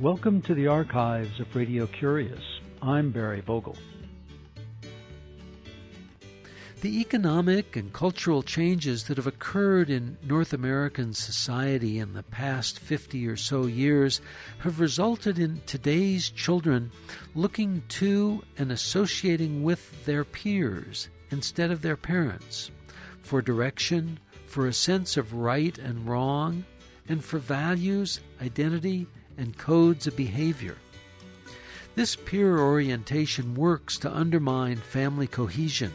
Welcome to the archives of Radio Curious. I'm Barry Vogel. The economic and cultural changes that have occurred in North American society in the past 50 or so years have resulted in today's children looking to and associating with their peers instead of their parents for direction, for a sense of right and wrong, and for values, identity, and codes of behavior. This peer orientation works to undermine family cohesion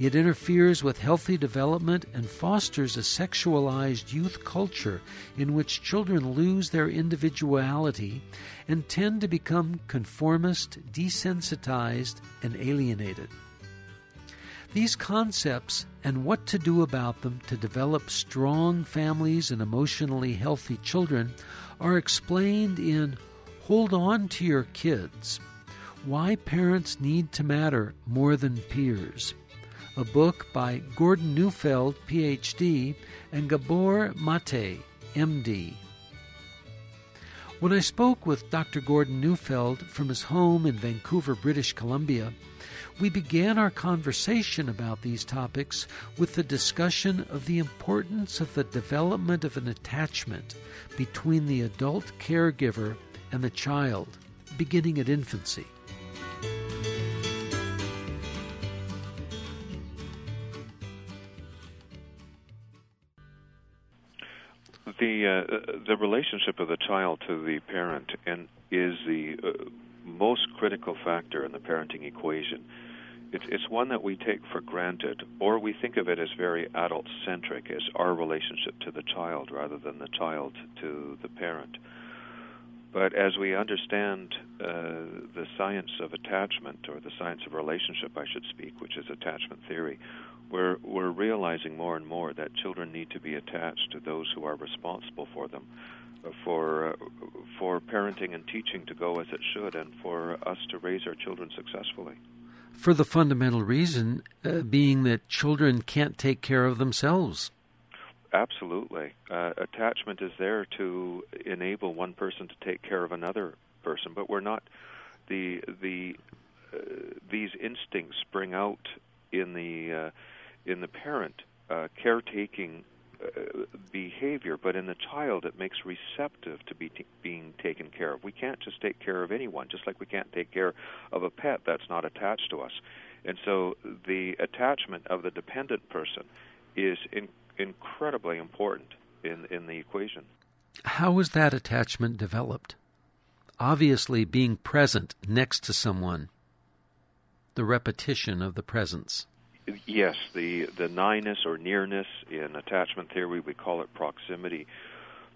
it interferes with healthy development and fosters a sexualized youth culture in which children lose their individuality and tend to become conformist, desensitized, and alienated. These concepts and what to do about them to develop strong families and emotionally healthy children are explained in Hold On to Your Kids Why Parents Need to Matter More Than Peers a book by Gordon Neufeld, PhD, and Gabor Mate, MD. When I spoke with Dr. Gordon Neufeld from his home in Vancouver, British Columbia, we began our conversation about these topics with the discussion of the importance of the development of an attachment between the adult caregiver and the child, beginning at infancy. the uh, the relationship of the child to the parent and is the uh, most critical factor in the parenting equation. It's it's one that we take for granted, or we think of it as very adult centric, as our relationship to the child rather than the child to the parent. But as we understand uh, the science of attachment, or the science of relationship, I should speak, which is attachment theory, we're we're realizing more and more that children need to be attached to those who are responsible for them, for uh, for parenting and teaching to go as it should, and for us to raise our children successfully. For the fundamental reason uh, being that children can't take care of themselves. Absolutely, uh, attachment is there to enable one person to take care of another person, but we're not the the uh, these instincts spring out in the uh, in the parent uh, caretaking Uh, behavior, but in the child it makes receptive to be t- being taken care of. We can't just take care of anyone, just like we can't take care of a pet that's not attached to us. And so the attachment of the dependent person is in- incredibly important in in the equation. How is that attachment developed? Obviously, being present next to someone, the repetition of the presence yes, the the nighness or nearness in attachment theory we call it proximity,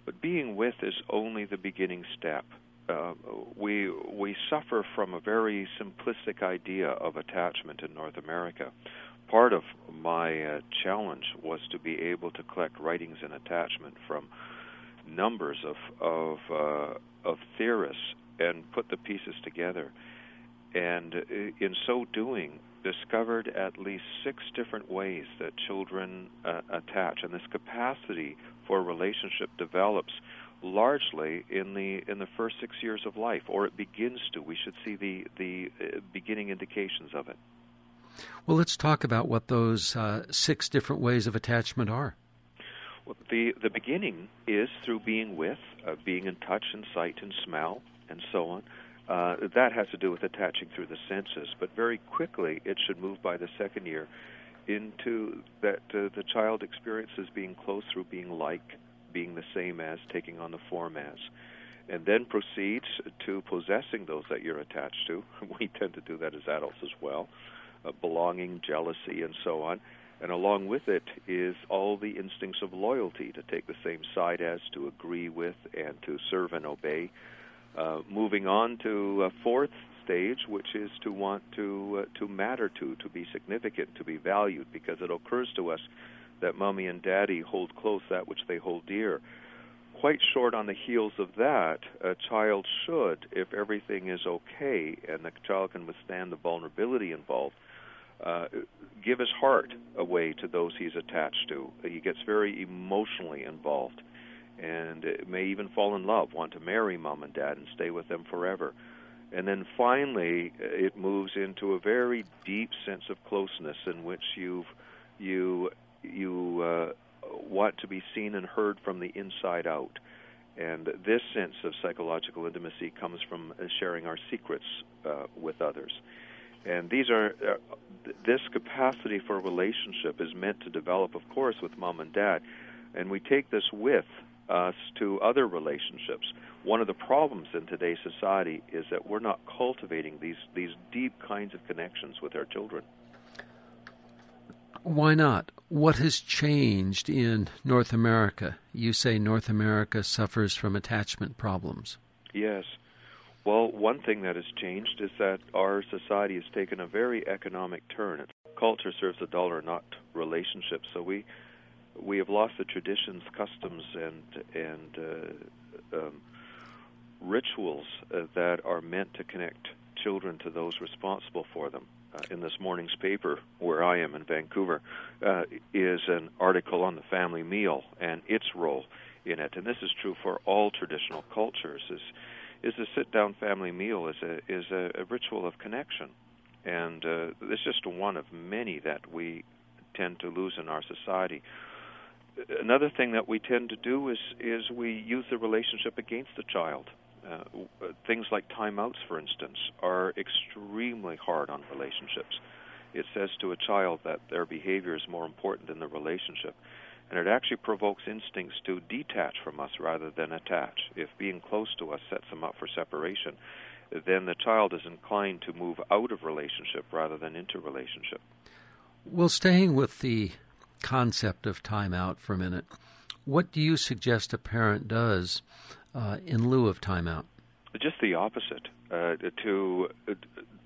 but being with is only the beginning step. Uh, we we suffer from a very simplistic idea of attachment in North America. Part of my uh, challenge was to be able to collect writings in attachment from numbers of of uh, of theorists and put the pieces together. And in so doing, discovered at least six different ways that children uh, attach, and this capacity for relationship develops largely in the in the first six years of life, or it begins to. We should see the the uh, beginning indications of it. Well, let's talk about what those uh, six different ways of attachment are. Well, the the beginning is through being with, uh, being in touch and sight and smell, and so on. Uh, that has to do with attaching through the senses, but very quickly it should move by the second year into that uh, the child experiences being close through being like, being the same as, taking on the form as, and then proceeds to possessing those that you're attached to. We tend to do that as adults as well, uh, belonging, jealousy, and so on. And along with it is all the instincts of loyalty to take the same side as, to agree with, and to serve and obey uh, moving on to a fourth stage, which is to want to uh, to matter to, to be significant, to be valued, because it occurs to us that mommy and daddy hold close that which they hold dear. Quite short on the heels of that, a child should, if everything is okay and the child can withstand the vulnerability involved, uh, give his heart away to those he's attached to. He gets very emotionally involved and may even fall in love, want to marry mom and dad and stay with them forever. And then finally, it moves into a very deep sense of closeness in which you've you you uh, want to be seen and heard from the inside out. And this sense of psychological intimacy comes from sharing our secrets uh, with others. And these are uh, this capacity for relationship is meant to develop, of course, with mom and dad, and we take this with us to other relationships. One of the problems in today's society is that we're not cultivating these these deep kinds of connections with our children. Why not? What has changed in North America? You say North America suffers from attachment problems. Yes. Well, one thing that has changed is that our society has taken a very economic turn. Culture serves a dollar, not relationships. So we we have lost the traditions, customs, and and uh, um, rituals uh, that are meant to connect children to those responsible for them. Uh, in this morning's paper, where I am in Vancouver, uh, is an article on the family meal and its role in it, and this is true for all traditional cultures. Is is the sit-down family meal is a is a, a ritual of connection, and uh, it's just one of many that we tend to lose in our society. Another thing that we tend to do is is we use the relationship against the child. Uh, things like timeouts, for instance, are extremely hard on relationships. It says to a child that their behavior is more important than the relationship and it actually provokes instincts to detach from us rather than attach. If being close to us sets them up for separation, then the child is inclined to move out of relationship rather than into relationship. Well, staying with the concept of timeout for a minute, what do you suggest a parent does uh, in lieu of timeout? Just the opposite. Uh, to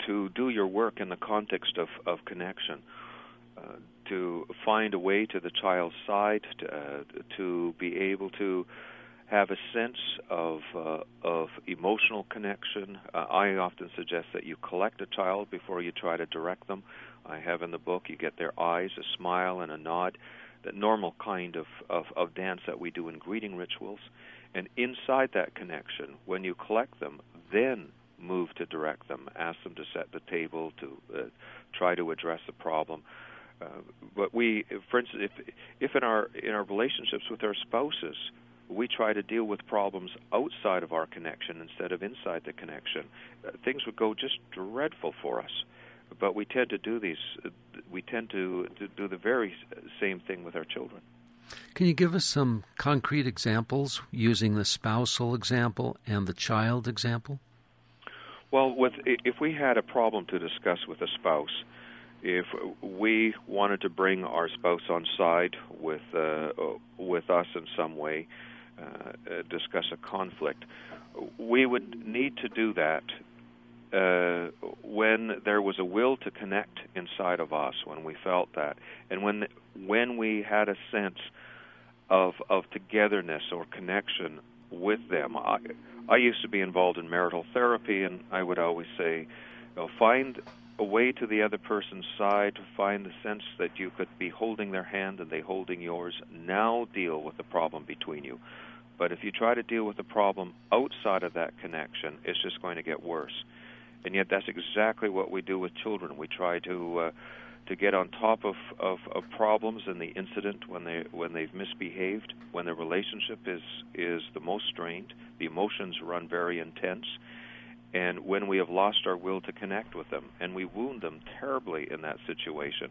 to do your work in the context of, of connection. Uh, to find a way to the child's side, to, uh, to be able to have a sense of uh, of emotional connection. Uh, I often suggest that you collect a child before you try to direct them. I have in the book you get their eyes, a smile, and a nod, the normal kind of, of, of dance that we do in greeting rituals. And inside that connection, when you collect them, then move to direct them, ask them to set the table, to uh, try to address the problem. Uh, but we, for instance, if if in our in our relationships with our spouses, we try to deal with problems outside of our connection instead of inside the connection, uh, things would go just dreadful for us. But we tend to do these. We tend to, to do the very same thing with our children. Can you give us some concrete examples using the spousal example and the child example? Well, with if we had a problem to discuss with a spouse, if we wanted to bring our spouse on side with uh, with us in some way, uh, uh, discuss a conflict, we would need to do that uh, when there was a will to connect inside of us, when we felt that, and when when we had a sense of of togetherness or connection with them. I, I used to be involved in marital therapy, and I would always say, you know, find a way to the other person's side to find the sense that you could be holding their hand and they holding yours. Now deal with the problem between you. But if you try to deal with the problem outside of that connection, it's just going to get worse. And yet, that's exactly what we do with children. We try to uh, to get on top of, of, of problems in the incident when they when they've misbehaved, when the relationship is is the most strained, the emotions run very intense, and when we have lost our will to connect with them and we wound them terribly in that situation.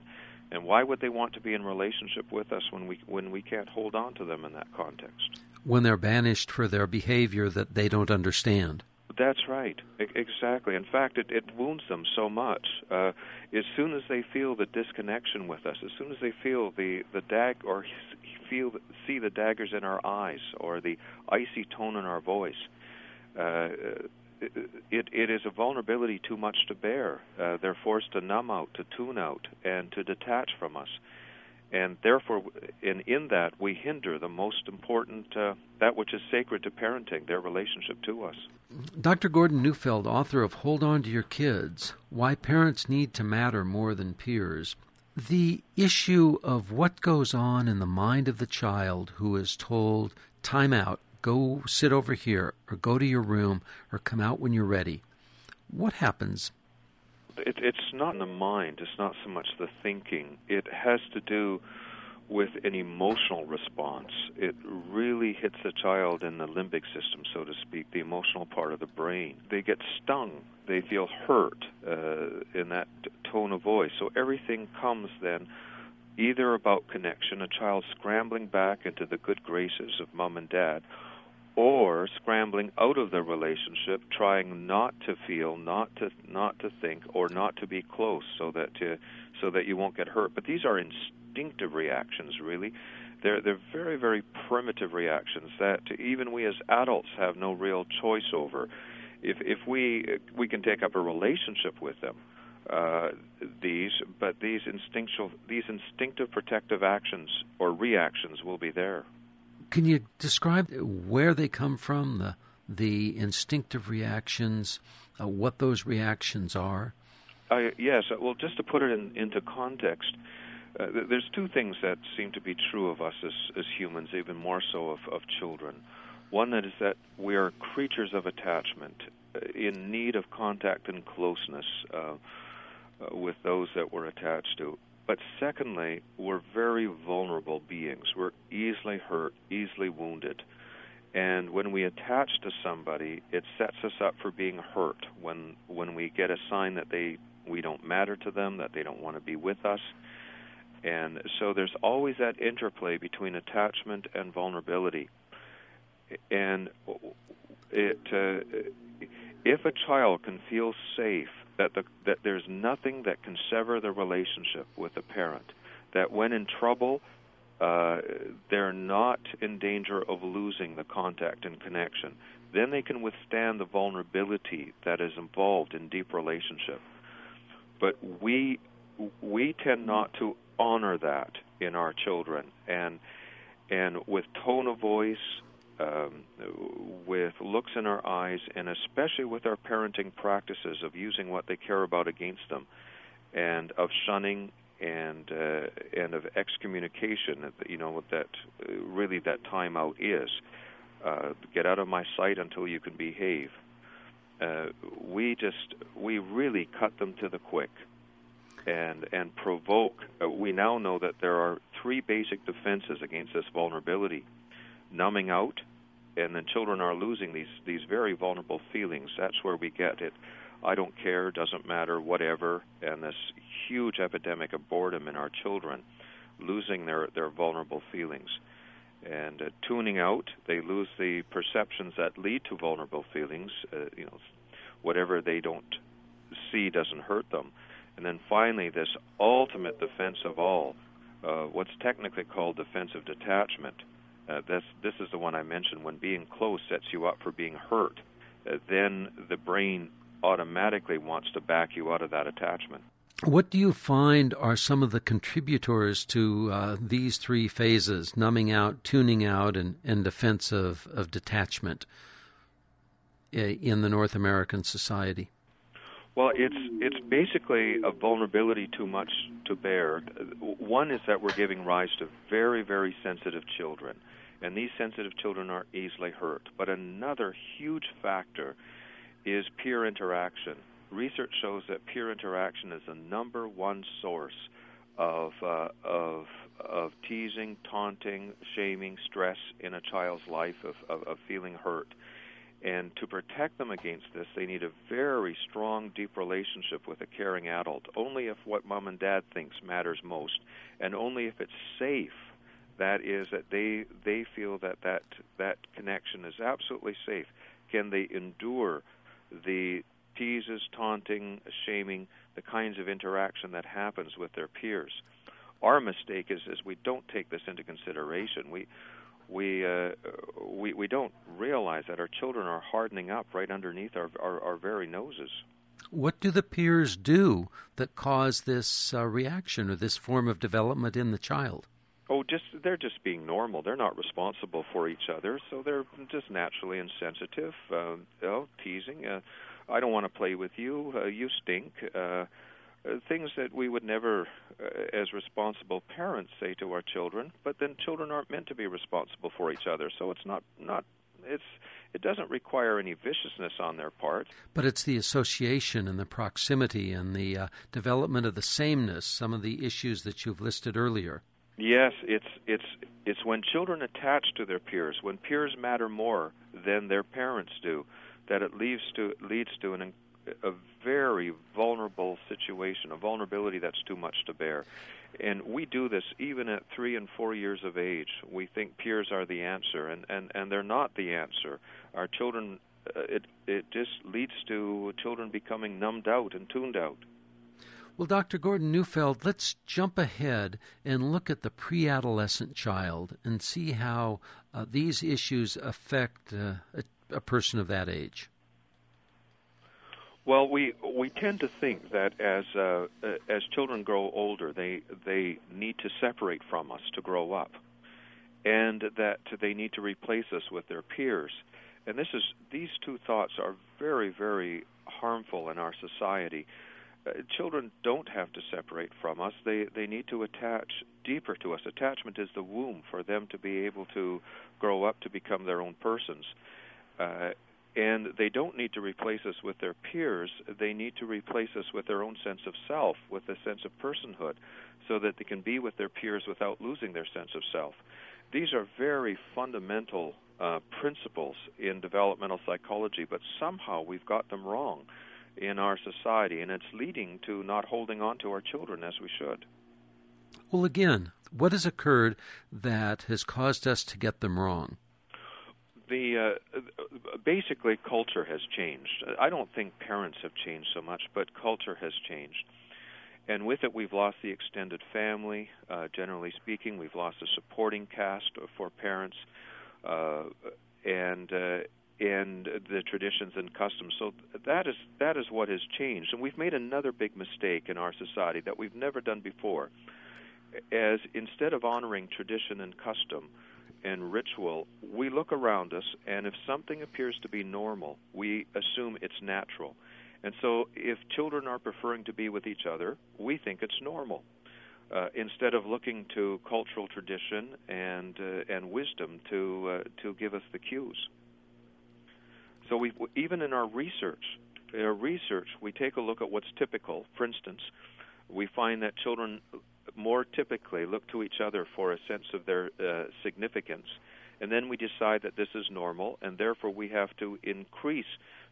And why would they want to be in relationship with us when we when we can't hold on to them in that context? When they're banished for their behavior that they don't understand that's right exactly in fact it, it wounds them so much uh, as soon as they feel the disconnection with us as soon as they feel the the dag or feel see the daggers in our eyes or the icy tone in our voice uh, it, it is a vulnerability too much to bear. Uh, they're forced to numb out, to tune out, and to detach from us. And therefore, in in that we hinder the most important, uh, that which is sacred to parenting, their relationship to us. Dr. Gordon Neufeld, author of Hold On to Your Kids Why Parents Need to Matter More Than Peers. The issue of what goes on in the mind of the child who is told, time out, go sit over here, or go to your room, or come out when you're ready. What happens it, it's not in the mind. It's not so much the thinking. It has to do with an emotional response. It really hits the child in the limbic system, so to speak, the emotional part of the brain. They get stung. They feel hurt uh, in that tone of voice. So everything comes then either about connection, a child scrambling back into the good graces of mom and dad, or scrambling out of the relationship, trying not to feel, not to not to think, or not to be close, so that to, so that you won't get hurt. But these are instinctive reactions, really. They're they're very very primitive reactions that even we as adults have no real choice over. If if we we can take up a relationship with them, uh, these, but these instinctual, these instinctive protective actions or reactions will be there. Can you describe where they come from, the the instinctive reactions, uh, what those reactions are? Uh, yes. Uh, well, just to put it in, into context, uh, there's two things that seem to be true of us as, as humans, even more so of, of children. One is that we are creatures of attachment, uh, in need of contact and closeness uh, with those that we're attached to. But secondly, we're very vulnerable beings. We're easily hurt, easily wounded. And when we attach to somebody, it sets us up for being hurt. When when we get a sign that they we don't matter to them, that they don't want to be with us. And so there's always that interplay between attachment and vulnerability. And it uh, if a child can feel safe that the, that there's nothing that can sever the relationship with a parent. That when in trouble, uh, they're not in danger of losing the contact and connection. Then they can withstand the vulnerability that is involved in deep relationship. But we we tend not to honor that in our children, and and with tone of voice, um, with looks in our eyes, and especially with our parenting practices of using what they care about against them, and of shunning and uh, and of excommunication. You know what that uh, really that timeout is. Uh, get out of my sight until you can behave. Uh, we just we really cut them to the quick and and provoke. Uh, we now know that there are three basic defenses against this vulnerability numbing out, and then children are losing these these very vulnerable feelings. That's where we get it. I don't care, doesn't matter, whatever, and this huge epidemic of boredom in our children, losing their their vulnerable feelings, and uh, tuning out. They lose the perceptions that lead to vulnerable feelings. Uh, you know, whatever they don't see doesn't hurt them, and then finally, this ultimate defense of all, uh, what's technically called defensive detachment uh, this this is the one I mentioned. When being close sets you up for being hurt, uh, then the brain automatically wants to back you out of that attachment. What do you find are some of the contributors to uh, these three phases: numbing out, tuning out, and, and defense of, of detachment uh, in the North American society? Well, it's it's basically a vulnerability too much to bear. One is that we're giving rise to very very sensitive children and these sensitive children are easily hurt. But another huge factor is peer interaction. Research shows that peer interaction is the number one source of uh, of of teasing, taunting, shaming, stress in a child's life of, of, of feeling hurt. And to protect them against this, they need a very strong, deep relationship with a caring adult. Only if what mom and dad thinks matters most, and only if it's safe that is that they they feel that that that connection is absolutely safe. Can they endure the teases, taunting, shaming, the kinds of interaction that happens with their peers? Our mistake is is we don't take this into consideration. We we uh, we we don't realize that our children are hardening up right underneath our, our, our very noses. What do the peers do that cause this uh, reaction or this form of development in the child? Oh, just they're just being normal. They're not responsible for each other, so they're just naturally insensitive. Uh, you know, teasing. Uh, I don't want to play with you. Uh, you stink. Uh, things that we would never, uh, as responsible parents, say to our children. But then children aren't meant to be responsible for each other, so it's not not it's it doesn't require any viciousness on their part. But it's the association and the proximity and the uh, development of the sameness. Some of the issues that you've listed earlier. Yes, it's it's it's when children attach to their peers, when peers matter more than their parents do, that it leads to leads to an a very vulnerable situation, a vulnerability that's too much to bear. And we do this even at three and four years of age. We think peers are the answer, and, and, and they're not the answer. Our children, uh, it, it just leads to children becoming numbed out and tuned out. Well, Dr. Gordon Neufeld, let's jump ahead and look at the pre adolescent child and see how uh, these issues affect uh, a, a person of that age. Well, we we tend to think that as uh, uh, as children grow older, they they need to separate from us to grow up, and that they need to replace us with their peers. And this is these two thoughts are very very harmful in our society. Uh, children don't have to separate from us. They they need to attach deeper to us. Attachment is the womb for them to be able to grow up to become their own persons. Uh, and they don't need to replace us with their peers. They need to replace us with their own sense of self, with a sense of personhood, so that they can be with their peers without losing their sense of self. These are very fundamental uh, principles in developmental psychology, but somehow we've got them wrong in our society, and it's leading to not holding on to our children as we should. Well, again, what has occurred that has caused us to get them wrong? The uh, basically culture has changed. I don't think parents have changed so much, but culture has changed. And with it, we've lost the extended family. Uh, generally speaking, we've lost a supporting cast for parents, uh, and uh, and the traditions and customs. So that is that is what has changed. And we've made another big mistake in our society that we've never done before. As instead of honoring tradition and custom, and ritual, we look around us, and if something appears to be normal, we assume it's natural. And so, if children are preferring to be with each other, we think it's normal. Uh, instead of looking to cultural tradition and uh, and wisdom to uh, to give us the cues. So we even in our research, in our research, we take a look at what's typical. For instance, we find that children more typically look to each other for a sense of their uh, significance. And then we decide that this is normal, and therefore we have to increase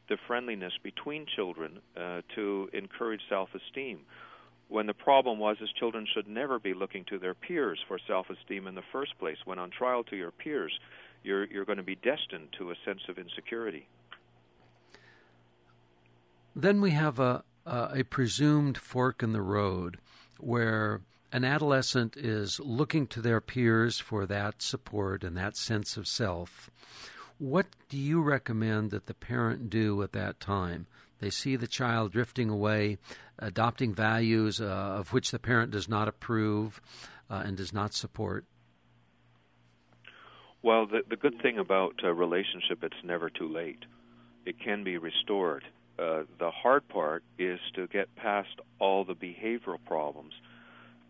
the friendliness between children uh, to encourage self esteem. When the problem was is children should never be looking to their peers for self esteem in the first place. When on trial to your peers, you're, you're going to be destined to a sense of insecurity. Then we have a, a presumed fork in the road where an adolescent is looking to their peers for that support and that sense of self, what do you recommend that the parent do at that time? They see the child drifting away, adopting values uh, of which the parent does not approve uh, and does not support. Well, the, the good thing about a relationship, it's never too late. It can be restored. Uh, the hard part is to get past all the behavioral problems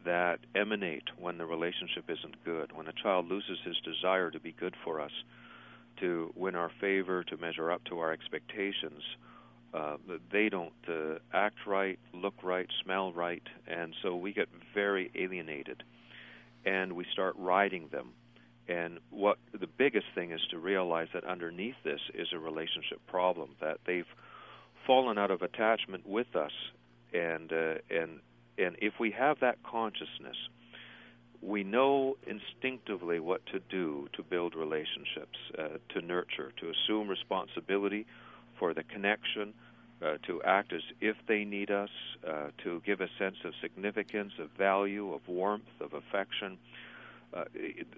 that emanate when the relationship isn't good, when a child loses his desire to be good for us, to win our favor, to measure up to our expectations. Uh, they don't uh, act right, look right, smell right, and so we get very alienated, and we start riding them. And what the biggest thing is to realize that underneath this is a relationship problem that they've fallen out of attachment with us, and uh, and and if we have that consciousness, we know instinctively what to do to build relationships, uh, to nurture, to assume responsibility for the connection, uh, to act as if they need us, uh, to give a sense of significance, of value, of warmth, of affection. Uh,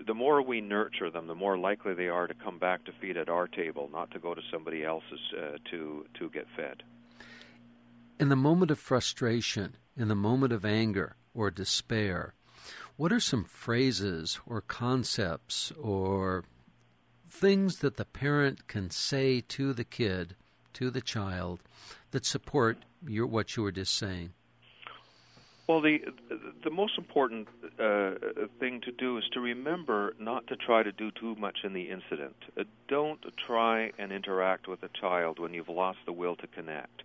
the more we nurture them, the more likely they are to come back to feed at our table, not to go to somebody else's uh, to to get fed. In the moment of frustration, in the moment of anger or despair, what are some phrases or concepts or things that the parent can say to the kid, to the child, that support your, what you were just saying? Well, the the most important uh, thing to do is to remember not to try to do too much in the incident. Uh, don't try and interact with a child when you've lost the will to connect.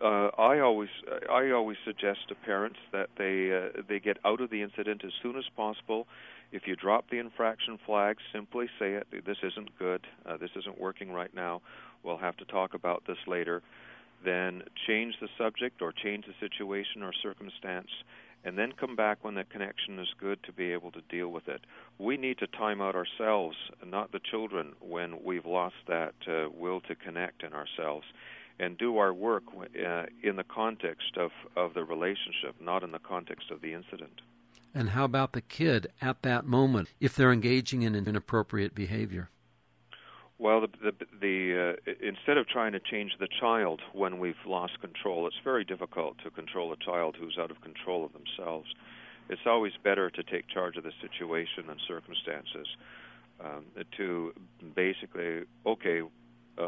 Uh, I always I always suggest to parents that they uh, they get out of the incident as soon as possible. If you drop the infraction flag, simply say it. This isn't good. Uh, this isn't working right now. We'll have to talk about this later then change the subject or change the situation or circumstance, and then come back when the connection is good to be able to deal with it. We need to time out ourselves, not the children, when we've lost that uh, will to connect in ourselves. And do our work uh, in the context of, of the relationship, not in the context of the incident. And how about the kid at that moment if they're engaging in inappropriate behavior? Well, the, the, the uh, instead of trying to change the child when we've lost control, it's very difficult to control a child who's out of control of themselves. It's always better to take charge of the situation and circumstances. Um, to basically, okay, uh,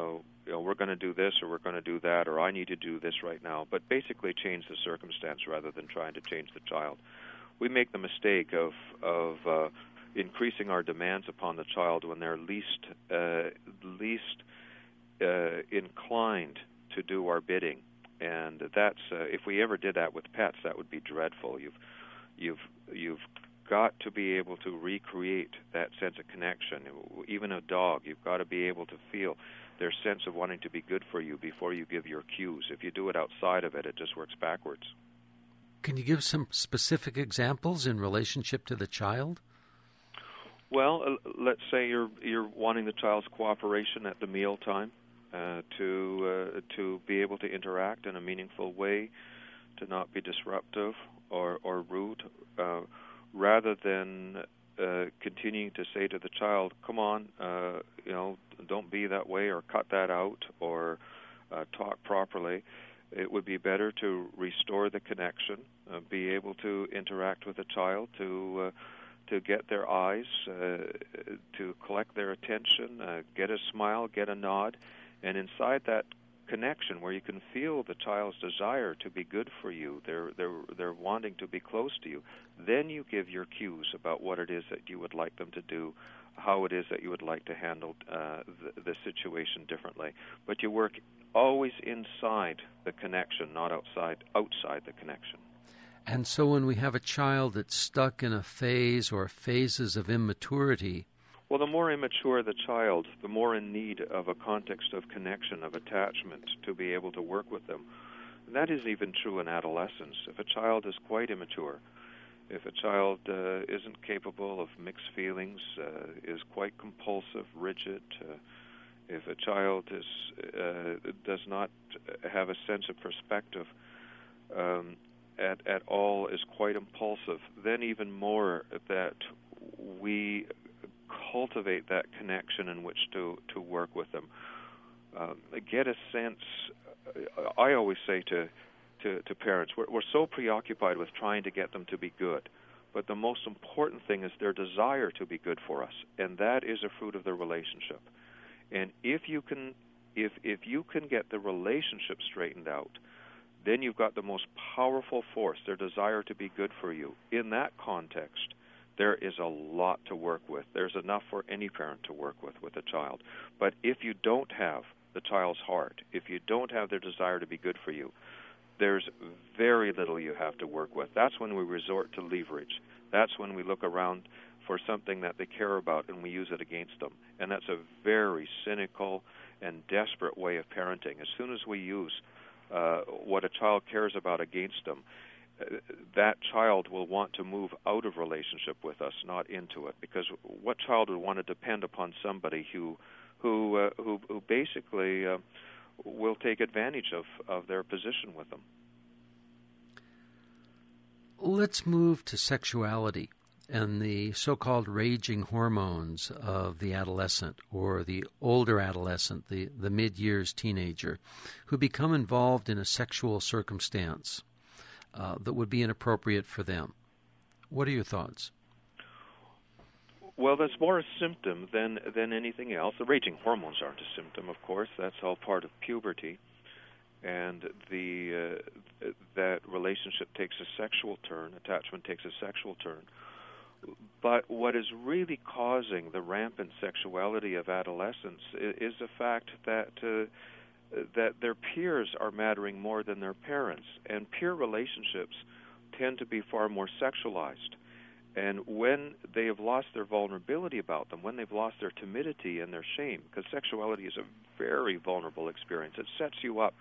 you know, we're going to do this or we're going to do that or I need to do this right now, but basically change the circumstance rather than trying to change the child. We make the mistake of of uh, increasing our demands upon the child when they're least uh, least uh, inclined to do our bidding. And that's uh, if we ever did that with pets, that would be dreadful. You've you've you've got to be able to recreate that sense of connection. Even a dog, you've got to be able to feel their sense of wanting to be good for you before you give your cues. If you do it outside of it, it just works backwards. Can you give some specific examples in relationship to the child? Well, uh, let's say you're you're wanting the child's cooperation at the meal time uh, to uh, to be able to interact in a meaningful way, to not be disruptive or or rude, uh, rather than uh, continuing to say to the child, "Come on, uh, you know, don't be that way," or "Cut that out," or uh, "Talk properly." It would be better to restore the connection, uh, be able to interact with the child, to uh, to get their eyes, uh, to collect their attention, uh, get a smile, get a nod, and inside that connection where you can feel the child's desire to be good for you, they're they're they're wanting to be close to you. Then you give your cues about what it is that you would like them to do, how it is that you would like to handle uh, the, the situation differently. But you work always inside the connection, not outside outside the connection. And so when we have a child that's stuck in a phase or phases of immaturity, well, the more immature the child, the more in need of a context of connection, of attachment to be able to work with them. that is even true in adolescence. If a child is quite immature, if a child uh, isn't capable of mixed feelings, uh, is quite compulsive, rigid, uh, if a child is uh, does not have a sense of perspective, um, at, at all is quite impulsive, then even more that we cultivate that connection in which to, to work with them. Um, get a sense, I always say to, to, to parents, we're, we're so preoccupied with trying to get them to be good. But the most important thing is their desire to be good for us, and that is a fruit of the relationship. And if you can, if if you can get the relationship straightened out, then you've got the most powerful force, their desire to be good for you. In that context, there is a lot to work with. There's enough for any parent to work with with a child. But if you don't have the child's heart, if you don't have their desire to be good for you, there's very little you have to work with. That's when we resort to leverage. That's when we look around for something that they care about and we use it against them. And that's a very cynical and desperate way of parenting. As soon as we use uh, what a child cares about against them, that child will want to move out of relationship with us, not into it. Because what child would want to depend upon somebody who, who, uh, who, who basically uh, will take advantage of, of their position with them? Let's move to sexuality. and the so called raging hormones of the adolescent or the older adolescent, the, the mid years teenager, who become involved in a sexual circumstance uh, that would be inappropriate for them. What are your thoughts? Well, that's more a symptom than than anything else. The raging hormones aren't a symptom, of course. That's all part of puberty, and the uh, that relationship takes a sexual turn. Attachment takes a sexual turn. But what is really causing the rampant sexuality of adolescents is, the fact that uh, that their peers are mattering more than their parents, and peer relationships tend to be far more sexualized. And when they have lost their vulnerability about them, when they've lost their timidity and their shame, because sexuality is a very vulnerable experience, it sets you up.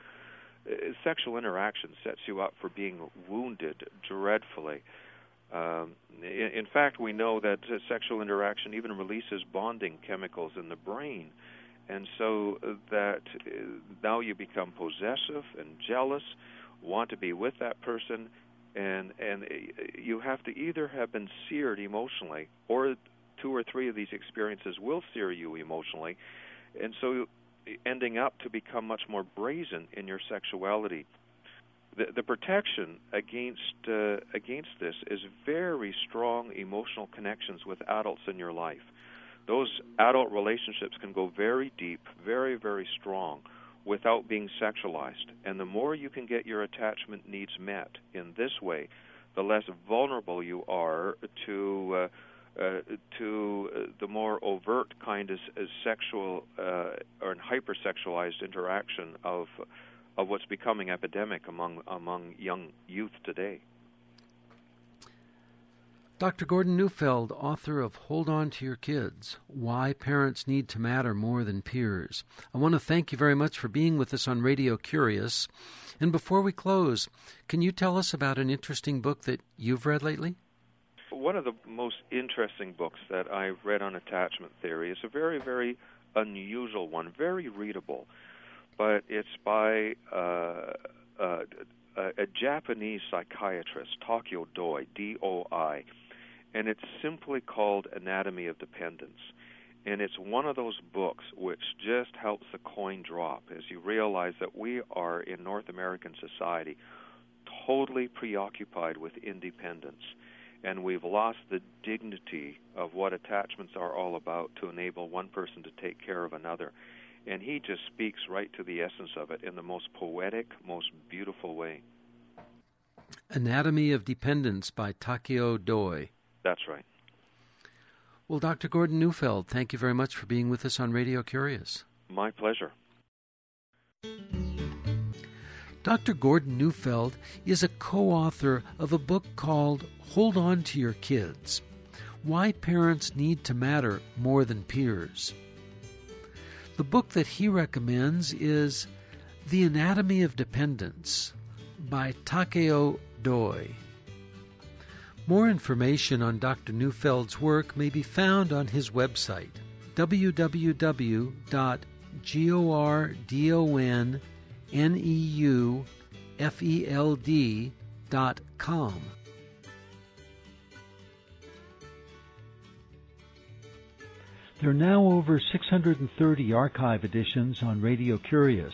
Uh, sexual interaction sets you up for being wounded dreadfully. Um, in, in fact, we know that uh, sexual interaction even releases bonding chemicals in the brain, and so that now you become possessive and jealous, want to be with that person, and and you have to either have been seared emotionally, or two or three of these experiences will sear you emotionally, and so ending up to become much more brazen in your sexuality the, the protection against uh, against this is very strong emotional connections with adults in your life. Those adult relationships can go very deep, very very strong, without being sexualized. And the more you can get your attachment needs met in this way, the less vulnerable you are to. Uh, uh, to uh, the more overt kind of sexual uh, or hypersexualized interaction of of what's becoming epidemic among among young youth today. Dr. Gordon Neufeld, author of Hold On to Your Kids Why Parents Need to Matter More Than Peers. I want to thank you very much for being with us on Radio Curious. And before we close, can you tell us about an interesting book that you've read lately? One of the most interesting books that I've read on attachment theory is a very, very unusual one, very readable but it's by uh, uh, a Japanese psychiatrist, Takeo Doi, D-O-I, and it's simply called Anatomy of Dependence. And it's one of those books which just helps the coin drop as you realize that we are in North American society totally preoccupied with independence. And we've lost the dignity of what attachments are all about to enable one person to take care of another and he just speaks right to the essence of it in the most poetic, most beautiful way. Anatomy of Dependence by Takeo Doi. That's right. Well, Dr. Gordon Neufeld, thank you very much for being with us on Radio Curious. My pleasure. Dr. Gordon Neufeld is a co author of a book called Hold On to Your Kids Why Parents Need to Matter More Than Peers. The book that he recommends is The Anatomy of Dependence by Takeo Doi. More information on Dr. Neufeld's work may be found on his website, www.gordonneufeld.com. There are now over 630 archive editions on Radio Curious.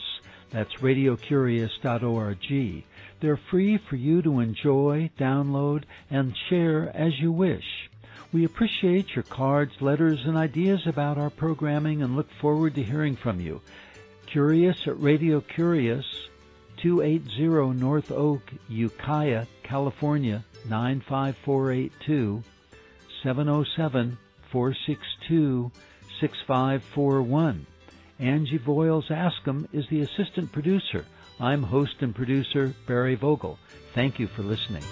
That's radiocurious.org. They're free for you to enjoy, download, and share as you wish. We appreciate your cards, letters, and ideas about our programming and look forward to hearing from you. Curious at Radio Curious, 280 North Oak, Ukiah, California, 95482, 707 462 6541. Angie Voiles Askham is the assistant producer. I'm host and producer Barry Vogel. Thank you for listening.